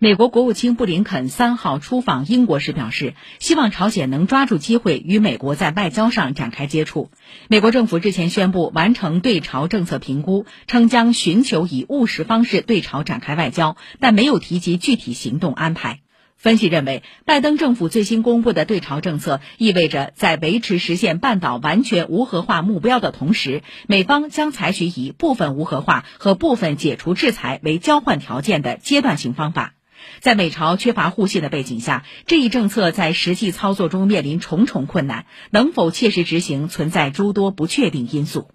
美国国务卿布林肯三号出访英国时表示，希望朝鲜能抓住机会与美国在外交上展开接触。美国政府日前宣布完成对朝政策评估，称将寻求以务实方式对朝展开外交，但没有提及具体行动安排。分析认为，拜登政府最新公布的对朝政策意味着在维持实现半岛完全无核化目标的同时，美方将采取以部分无核化和部分解除制裁为交换条件的阶段性方法。在美朝缺乏互信的背景下，这一政策在实际操作中面临重重困难，能否切实执行存在诸多不确定因素。